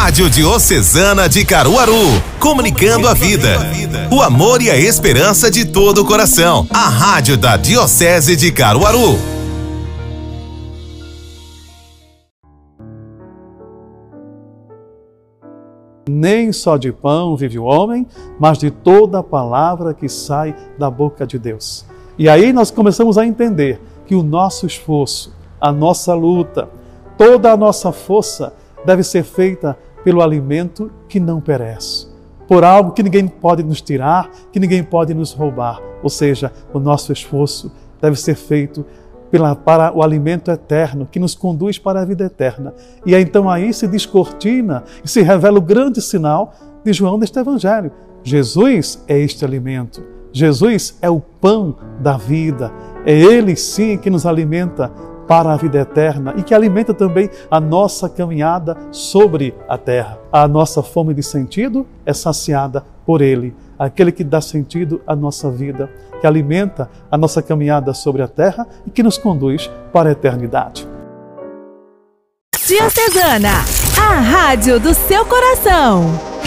Rádio Diocesana de Caruaru, comunicando a vida, o amor e a esperança de todo o coração. A Rádio da Diocese de Caruaru. Nem só de pão vive o homem, mas de toda a palavra que sai da boca de Deus. E aí nós começamos a entender que o nosso esforço, a nossa luta, toda a nossa força deve ser feita pelo alimento que não perece, por algo que ninguém pode nos tirar, que ninguém pode nos roubar. Ou seja, o nosso esforço deve ser feito pela, para o alimento eterno que nos conduz para a vida eterna. E então aí se descortina e se revela o grande sinal de João deste Evangelho. Jesus é este alimento. Jesus é o pão da vida. É Ele sim que nos alimenta para a vida eterna e que alimenta também a nossa caminhada sobre a terra. A nossa fome de sentido é saciada por Ele, aquele que dá sentido à nossa vida, que alimenta a nossa caminhada sobre a terra e que nos conduz para a eternidade. Diocesana, a rádio do seu coração.